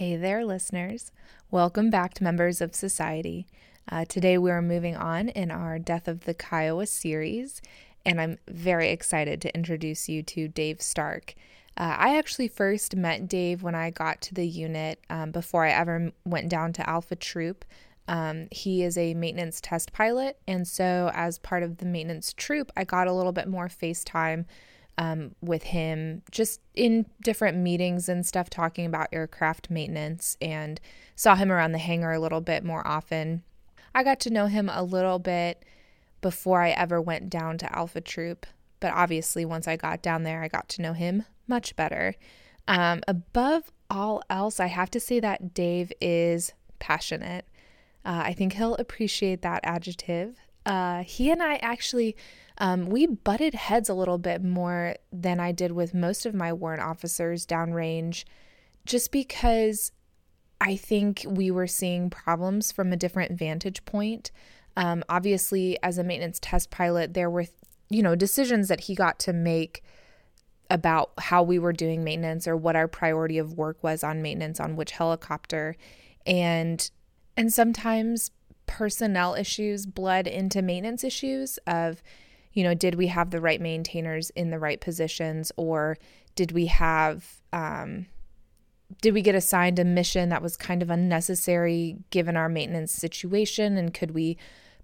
Hey there, listeners. Welcome back to Members of Society. Uh, today we are moving on in our Death of the Kiowa series, and I'm very excited to introduce you to Dave Stark. Uh, I actually first met Dave when I got to the unit um, before I ever went down to Alpha Troop. Um, he is a maintenance test pilot, and so as part of the maintenance troop, I got a little bit more FaceTime um, with him just in different meetings and stuff talking about aircraft maintenance and saw him around the hangar a little bit more often. I got to know him a little bit before I ever went down to Alpha Troop, but obviously, once I got down there, I got to know him much better. Um, above all else, I have to say that Dave is passionate. Uh, I think he'll appreciate that adjective. Uh, he and I actually um, we butted heads a little bit more than I did with most of my warrant officers downrange, just because I think we were seeing problems from a different vantage point. Um, obviously, as a maintenance test pilot, there were, you know, decisions that he got to make about how we were doing maintenance or what our priority of work was on maintenance on which helicopter and and sometimes personnel issues bled into maintenance issues of you know, did we have the right maintainers in the right positions or did we have, um, did we get assigned a mission that was kind of unnecessary given our maintenance situation? And could we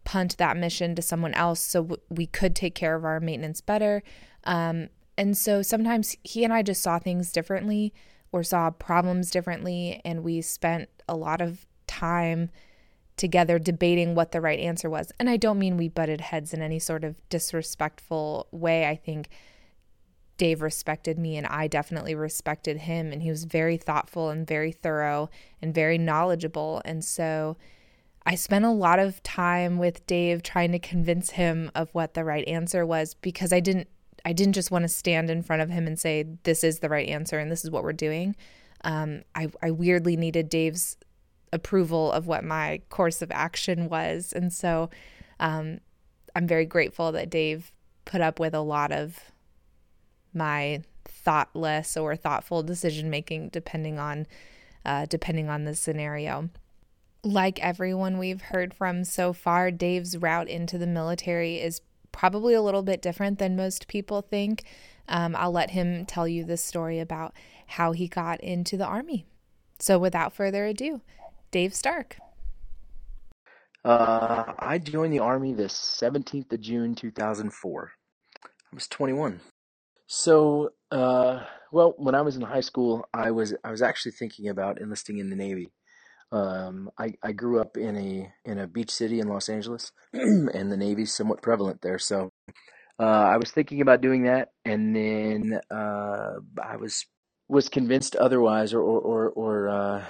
punt that mission to someone else so w- we could take care of our maintenance better? Um, and so sometimes he and I just saw things differently or saw problems differently. And we spent a lot of time together debating what the right answer was. And I don't mean we butted heads in any sort of disrespectful way. I think Dave respected me and I definitely respected him. And he was very thoughtful and very thorough and very knowledgeable. And so I spent a lot of time with Dave trying to convince him of what the right answer was because I didn't I didn't just want to stand in front of him and say this is the right answer and this is what we're doing. Um, I, I weirdly needed Dave's approval of what my course of action was. And so um, I'm very grateful that Dave put up with a lot of my thoughtless or thoughtful decision making depending on uh, depending on the scenario. Like everyone we've heard from so far, Dave's route into the military is probably a little bit different than most people think. Um, I'll let him tell you the story about how he got into the Army. So, without further ado, Dave Stark. Uh, I joined the Army the 17th of June 2004. I was 21. So, uh, well, when I was in high school, I was I was actually thinking about enlisting in the Navy. Um, I, I grew up in a in a beach city in Los Angeles, and the Navy's somewhat prevalent there. So, uh, I was thinking about doing that, and then uh, I was was convinced otherwise, or or or, or uh,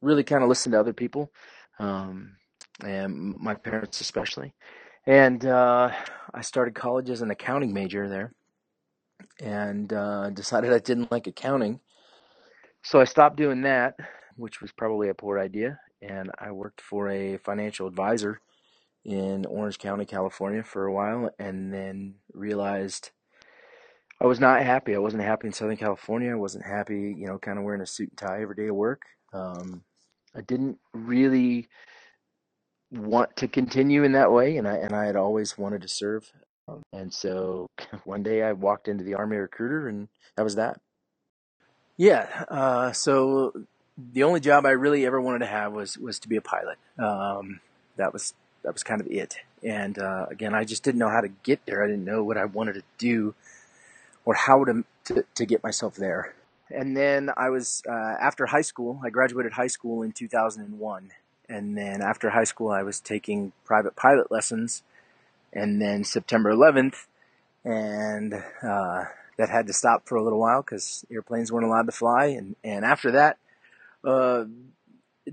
really kind of listen to other people, um, and my parents especially. And uh, I started college as an accounting major there, and uh, decided I didn't like accounting, so I stopped doing that, which was probably a poor idea. And I worked for a financial advisor in Orange County, California, for a while, and then realized I was not happy. I wasn't happy in Southern California. I wasn't happy, you know, kind of wearing a suit and tie every day to work. Um, I didn't really want to continue in that way, and I and I had always wanted to serve. Um, and so one day I walked into the Army recruiter, and that was that. Yeah. Uh, so the only job I really ever wanted to have was was to be a pilot. Um, that was that was kind of it. And uh, again, I just didn't know how to get there. I didn't know what I wanted to do or how to to, to get myself there. And then I was, uh, after high school, I graduated high school in 2001. And then after high school, I was taking private pilot lessons. And then September 11th, and uh, that had to stop for a little while because airplanes weren't allowed to fly. And, and after that, uh,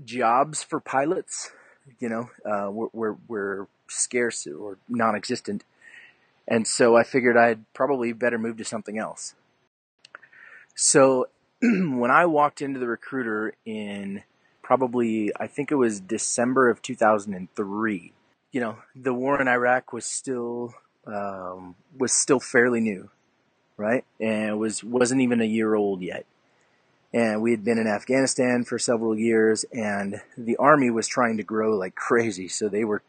jobs for pilots, you know, uh, were, were, were scarce or non existent. And so I figured I'd probably better move to something else. So when I walked into the recruiter in probably, I think it was December of 2003, you know, the war in Iraq was still, um, was still fairly new, right? And it was, wasn't even a year old yet. and we had been in Afghanistan for several years, and the army was trying to grow like crazy, so they were,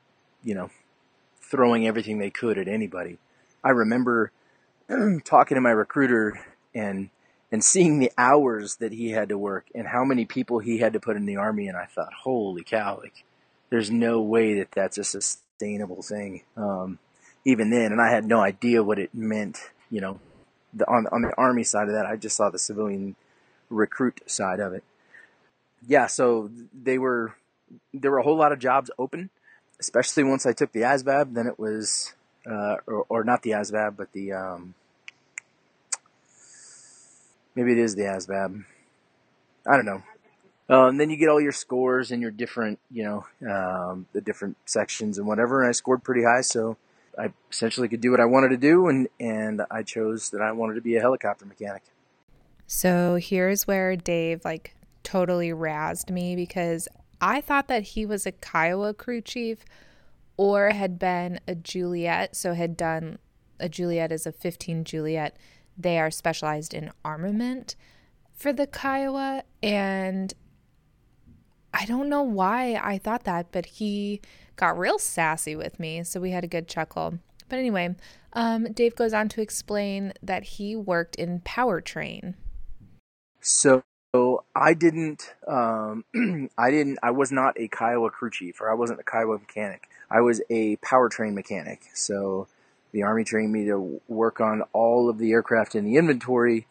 you know, throwing everything they could at anybody. I remember talking to my recruiter and and seeing the hours that he had to work and how many people he had to put in the army, and I thought, holy cow, like there's no way that that's a sustainable thing. Um, even then, and I had no idea what it meant. You know, the, on on the army side of that, I just saw the civilian recruit side of it. Yeah, so they were there were a whole lot of jobs open, especially once I took the ASVAB. Then it was, uh, or, or not the ASVAB, but the um, maybe it is the ASVAB. I don't know. Uh, and then you get all your scores and your different, you know, um, the different sections and whatever. And I scored pretty high, so I essentially could do what I wanted to do, and and I chose that I wanted to be a helicopter mechanic. So here's where Dave like totally razzed me because I thought that he was a Kiowa crew chief or had been a Juliet, so had done a Juliet as a 15 Juliet. They are specialized in armament for the Kiowa and I don't know why I thought that, but he got real sassy with me, so we had a good chuckle. But anyway, um, Dave goes on to explain that he worked in powertrain. So I didn't, um, I didn't, I was not a Kiowa crew chief, or I wasn't a Kiowa mechanic. I was a powertrain mechanic. So the Army trained me to work on all of the aircraft in the inventory,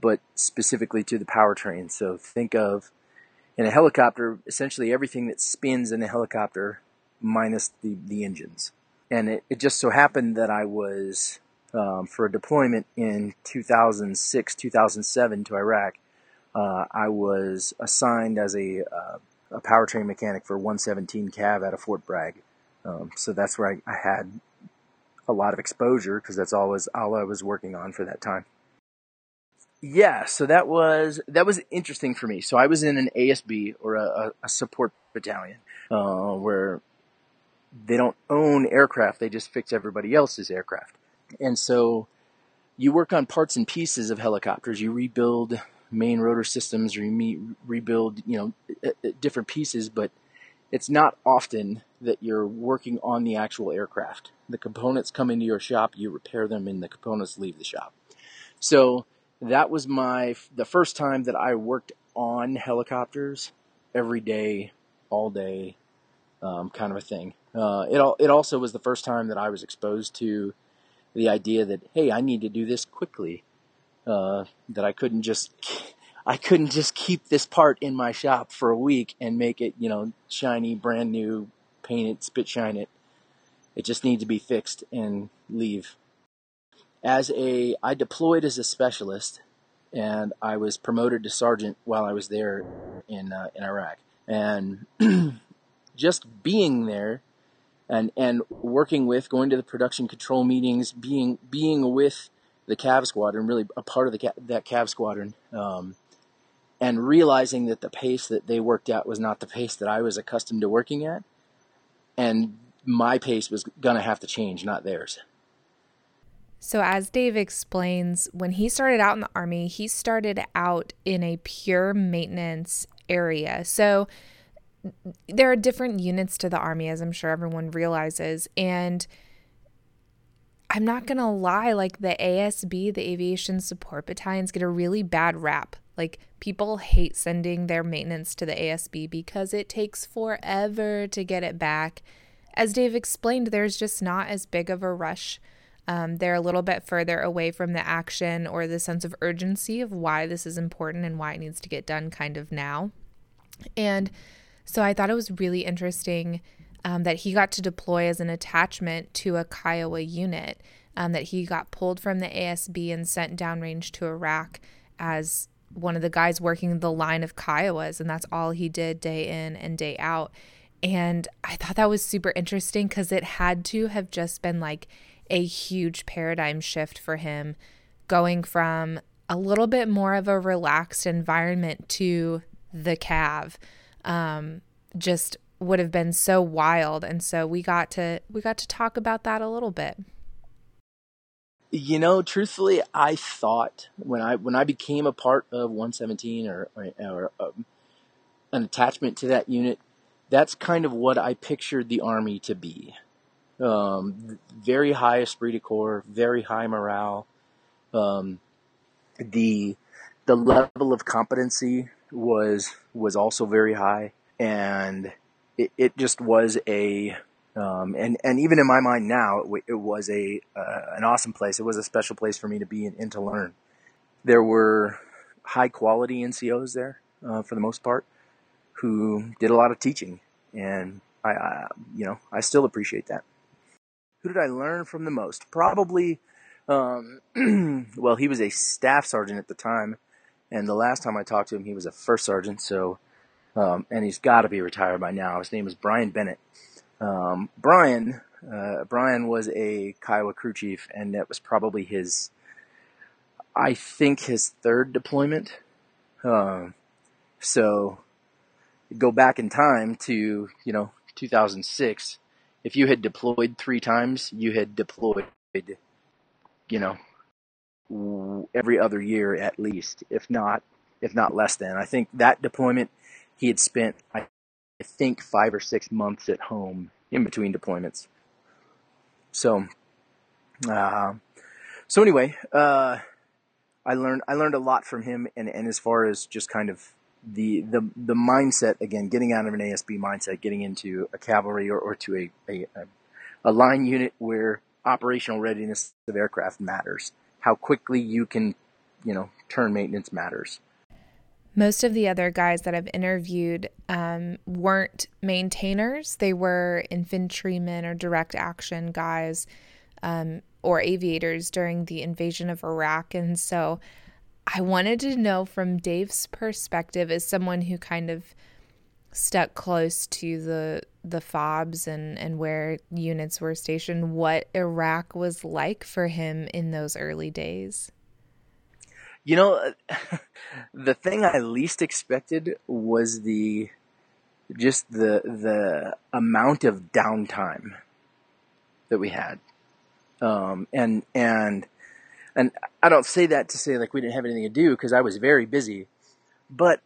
but specifically to the powertrain. So think of in a helicopter, essentially everything that spins in a helicopter minus the, the engines. And it, it just so happened that I was um, for a deployment in 2006, 2007 to Iraq. Uh, I was assigned as a, uh, a powertrain mechanic for 117 Cav out of Fort Bragg. Um, so that's where I, I, had a lot of exposure because that's always all I was working on for that time. Yeah, so that was that was interesting for me. So I was in an ASB or a, a support battalion uh, where they don't own aircraft; they just fix everybody else's aircraft. And so you work on parts and pieces of helicopters. You rebuild main rotor systems, you rebuild you know different pieces, but it's not often that you're working on the actual aircraft. The components come into your shop, you repair them, and the components leave the shop. So that was my the first time that I worked on helicopters every day, all day, um, kind of a thing. Uh, it it also was the first time that I was exposed to the idea that hey, I need to do this quickly. Uh, that I couldn't just I couldn't just keep this part in my shop for a week and make it you know shiny, brand new, paint it, spit shine it. It just needs to be fixed and leave as a I deployed as a specialist, and I was promoted to sergeant while I was there in uh, in Iraq. And just being there, and and working with, going to the production control meetings, being being with the Cav squadron, really a part of the that Cav squadron, um, and realizing that the pace that they worked at was not the pace that I was accustomed to working at, and my pace was gonna have to change, not theirs. So, as Dave explains, when he started out in the Army, he started out in a pure maintenance area. So, there are different units to the Army, as I'm sure everyone realizes. And I'm not going to lie, like the ASB, the Aviation Support Battalions, get a really bad rap. Like, people hate sending their maintenance to the ASB because it takes forever to get it back. As Dave explained, there's just not as big of a rush um, they're a little bit further away from the action or the sense of urgency of why this is important and why it needs to get done kind of now. And so I thought it was really interesting um, that he got to deploy as an attachment to a Kiowa unit, um, that he got pulled from the ASB and sent downrange to Iraq as one of the guys working the line of Kiowas. And that's all he did day in and day out. And I thought that was super interesting because it had to have just been like a huge paradigm shift for him going from a little bit more of a relaxed environment to the cav um, just would have been so wild and so we got to we got to talk about that a little bit You know, truthfully, I thought when I when I became a part of 117 or or, or um, an attachment to that unit, that's kind of what I pictured the army to be. Um, very high esprit de corps, very high morale. Um, the the level of competency was was also very high, and it, it just was a um, and and even in my mind now, it, it was a uh, an awesome place. It was a special place for me to be and, and to learn. There were high quality NCOs there uh, for the most part, who did a lot of teaching, and I, I, you know I still appreciate that. Who did I learn from the most? Probably, um, well, he was a staff sergeant at the time, and the last time I talked to him, he was a first sergeant. So, um, and he's got to be retired by now. His name is Brian Bennett um, Brian, uh, Brian was a Kiowa crew chief, and that was probably his, I think, his third deployment. Uh, so, go back in time to you know 2006. If you had deployed three times, you had deployed, you know, every other year at least, if not, if not less than. I think that deployment he had spent, I I think five or six months at home in between deployments. So, uh, so anyway, uh, I learned I learned a lot from him, and, and as far as just kind of the the the mindset again, getting out of an ASB mindset, getting into a cavalry or, or to a, a a line unit where operational readiness of aircraft matters. How quickly you can, you know, turn maintenance matters most of the other guys that I've interviewed um, weren't maintainers. They were infantrymen or direct action guys um, or aviators during the invasion of Iraq. And so I wanted to know from Dave's perspective, as someone who kind of stuck close to the the fobs and and where units were stationed, what Iraq was like for him in those early days. You know, the thing I least expected was the just the the amount of downtime that we had, um, and and and I don't say that to say like we didn't have anything to do because I was very busy, but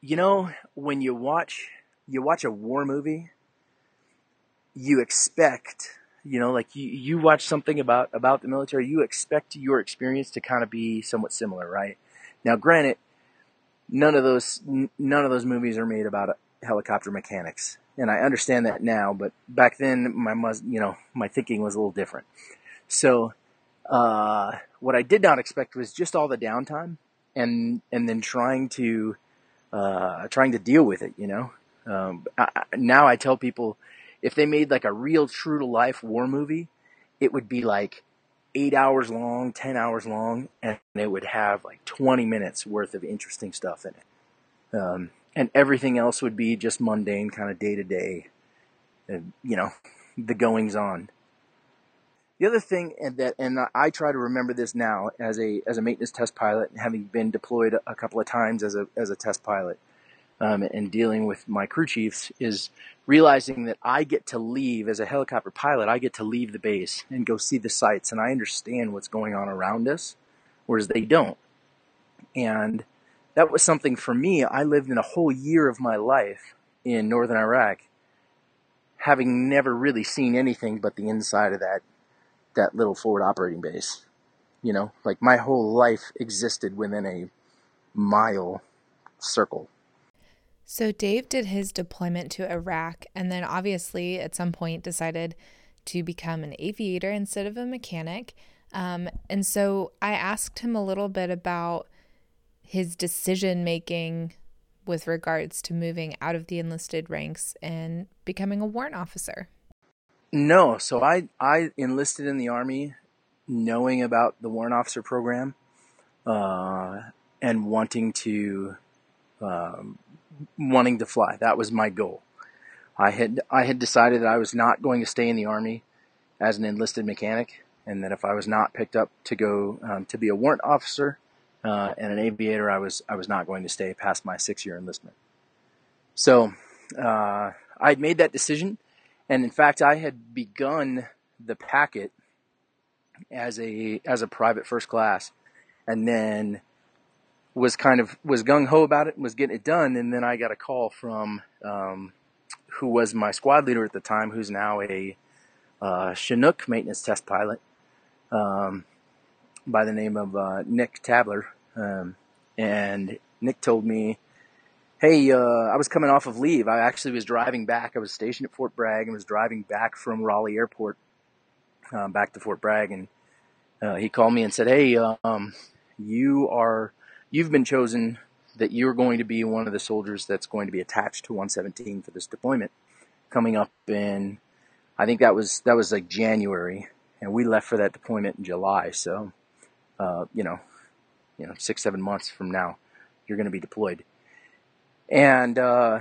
you know when you watch you watch a war movie, you expect you know, like you, you watch something about, about the military, you expect your experience to kind of be somewhat similar, right? Now, granted, none of those, none of those movies are made about helicopter mechanics. And I understand that now, but back then my, mus- you know, my thinking was a little different. So, uh, what I did not expect was just all the downtime and, and then trying to, uh, trying to deal with it, you know? Um, I, now I tell people, if they made like a real true to life war movie, it would be like eight hours long, 10 hours long, and it would have like 20 minutes worth of interesting stuff in it. Um, and everything else would be just mundane, kind of day to day, you know, the goings on. The other thing and that, and I try to remember this now as a as a maintenance test pilot, having been deployed a couple of times as a as a test pilot, um, and dealing with my crew chiefs is realizing that I get to leave as a helicopter pilot. I get to leave the base and go see the sights, and I understand what's going on around us, whereas they don't. And that was something for me. I lived in a whole year of my life in northern Iraq, having never really seen anything but the inside of that that little forward operating base. You know, like my whole life existed within a mile circle so Dave did his deployment to Iraq and then obviously at some point decided to become an aviator instead of a mechanic. Um, and so I asked him a little bit about his decision making with regards to moving out of the enlisted ranks and becoming a warrant officer. No, so I I enlisted in the army knowing about the warrant officer program uh, and wanting to um, wanting to fly. That was my goal. I had I had decided that I was not going to stay in the army as an enlisted mechanic, and that if I was not picked up to go um, to be a warrant officer uh, and an aviator, I was I was not going to stay past my six year enlistment. So uh, I had made that decision, and in fact, I had begun the packet as a as a private first class, and then was kind of was gung ho about it, and was getting it done, and then I got a call from um, who was my squad leader at the time, who's now a uh, Chinook maintenance test pilot um, by the name of uh, Nick Tabler, um, and Nick told me, "Hey, uh, I was coming off of leave. I actually was driving back. I was stationed at Fort Bragg and was driving back from Raleigh Airport uh, back to Fort Bragg, and uh, he called me and said, "Hey, um, you are." You've been chosen that you're going to be one of the soldiers that's going to be attached to 117 for this deployment coming up in I think that was that was like January and we left for that deployment in July. So uh, you know you know six seven months from now you're going to be deployed. And uh,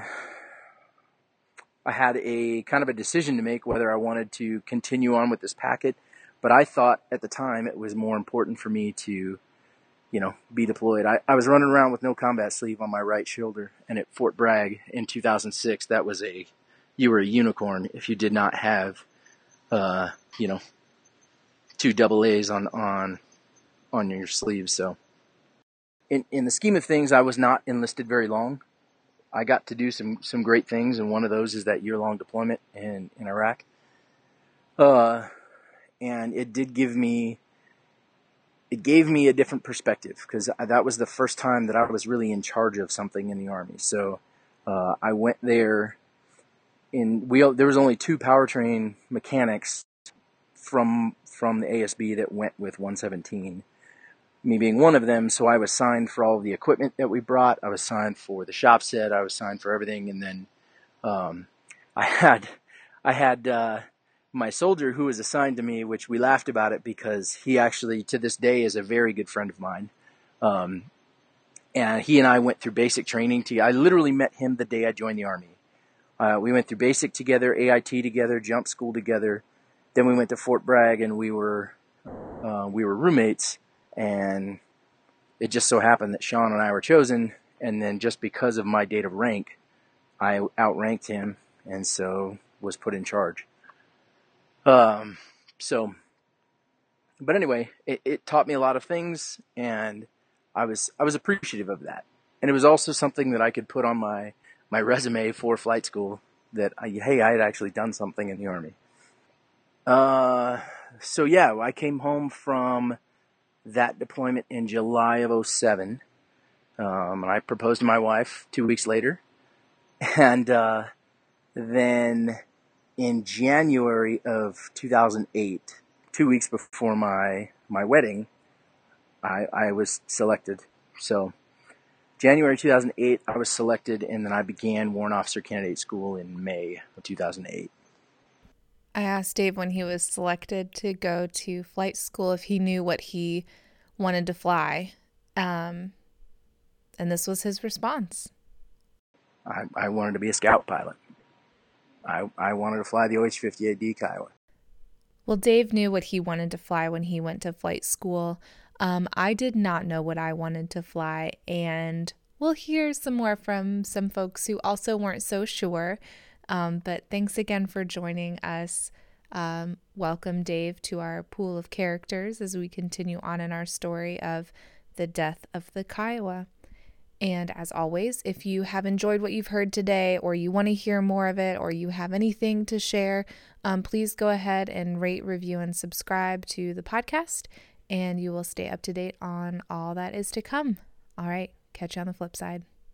I had a kind of a decision to make whether I wanted to continue on with this packet but I thought at the time it was more important for me to you know, be deployed. I, I was running around with no combat sleeve on my right shoulder, and at Fort Bragg in 2006, that was a, you were a unicorn if you did not have, uh, you know, two double A's on on on your sleeves. So, in in the scheme of things, I was not enlisted very long. I got to do some some great things, and one of those is that year long deployment in in Iraq. Uh, and it did give me it gave me a different perspective because that was the first time that I was really in charge of something in the army. So uh, I went there. In we there was only two powertrain mechanics from from the ASB that went with 117. Me being one of them, so I was signed for all of the equipment that we brought. I was signed for the shop set. I was signed for everything, and then um, I had I had uh, my soldier who was assigned to me, which we laughed about it because he actually to this day is a very good friend of mine. Um, and he and I went through basic training. To, I literally met him the day I joined the army. Uh, we went through basic together, AIT together, jump school together. Then we went to Fort Bragg and we were uh, we were roommates. And it just so happened that Sean and I were chosen. And then just because of my date of rank, I outranked him, and so was put in charge. Um, so, but anyway, it, it taught me a lot of things, and I was I was appreciative of that. And it was also something that I could put on my my resume for flight school that I, hey, I had actually done something in the army. Uh, so yeah, I came home from that deployment in July of 07. Um, and I proposed to my wife two weeks later. And, uh, then in January of 2008, two weeks before my my wedding, I I was selected. So January 2008, I was selected, and then I began Warrant Officer Candidate School in May of 2008. I asked Dave when he was selected to go to flight school if he knew what he wanted to fly. Um, and this was his response. I, I wanted to be a scout pilot. I, I wanted to fly the OH-58D Kiowa. Well, Dave knew what he wanted to fly when he went to flight school. Um, I did not know what I wanted to fly, and we'll hear some more from some folks who also weren't so sure. Um, but thanks again for joining us. Um, welcome, Dave, to our pool of characters as we continue on in our story of the death of the Kiowa. And as always, if you have enjoyed what you've heard today, or you want to hear more of it, or you have anything to share, um, please go ahead and rate, review, and subscribe to the podcast, and you will stay up to date on all that is to come. All right, catch you on the flip side.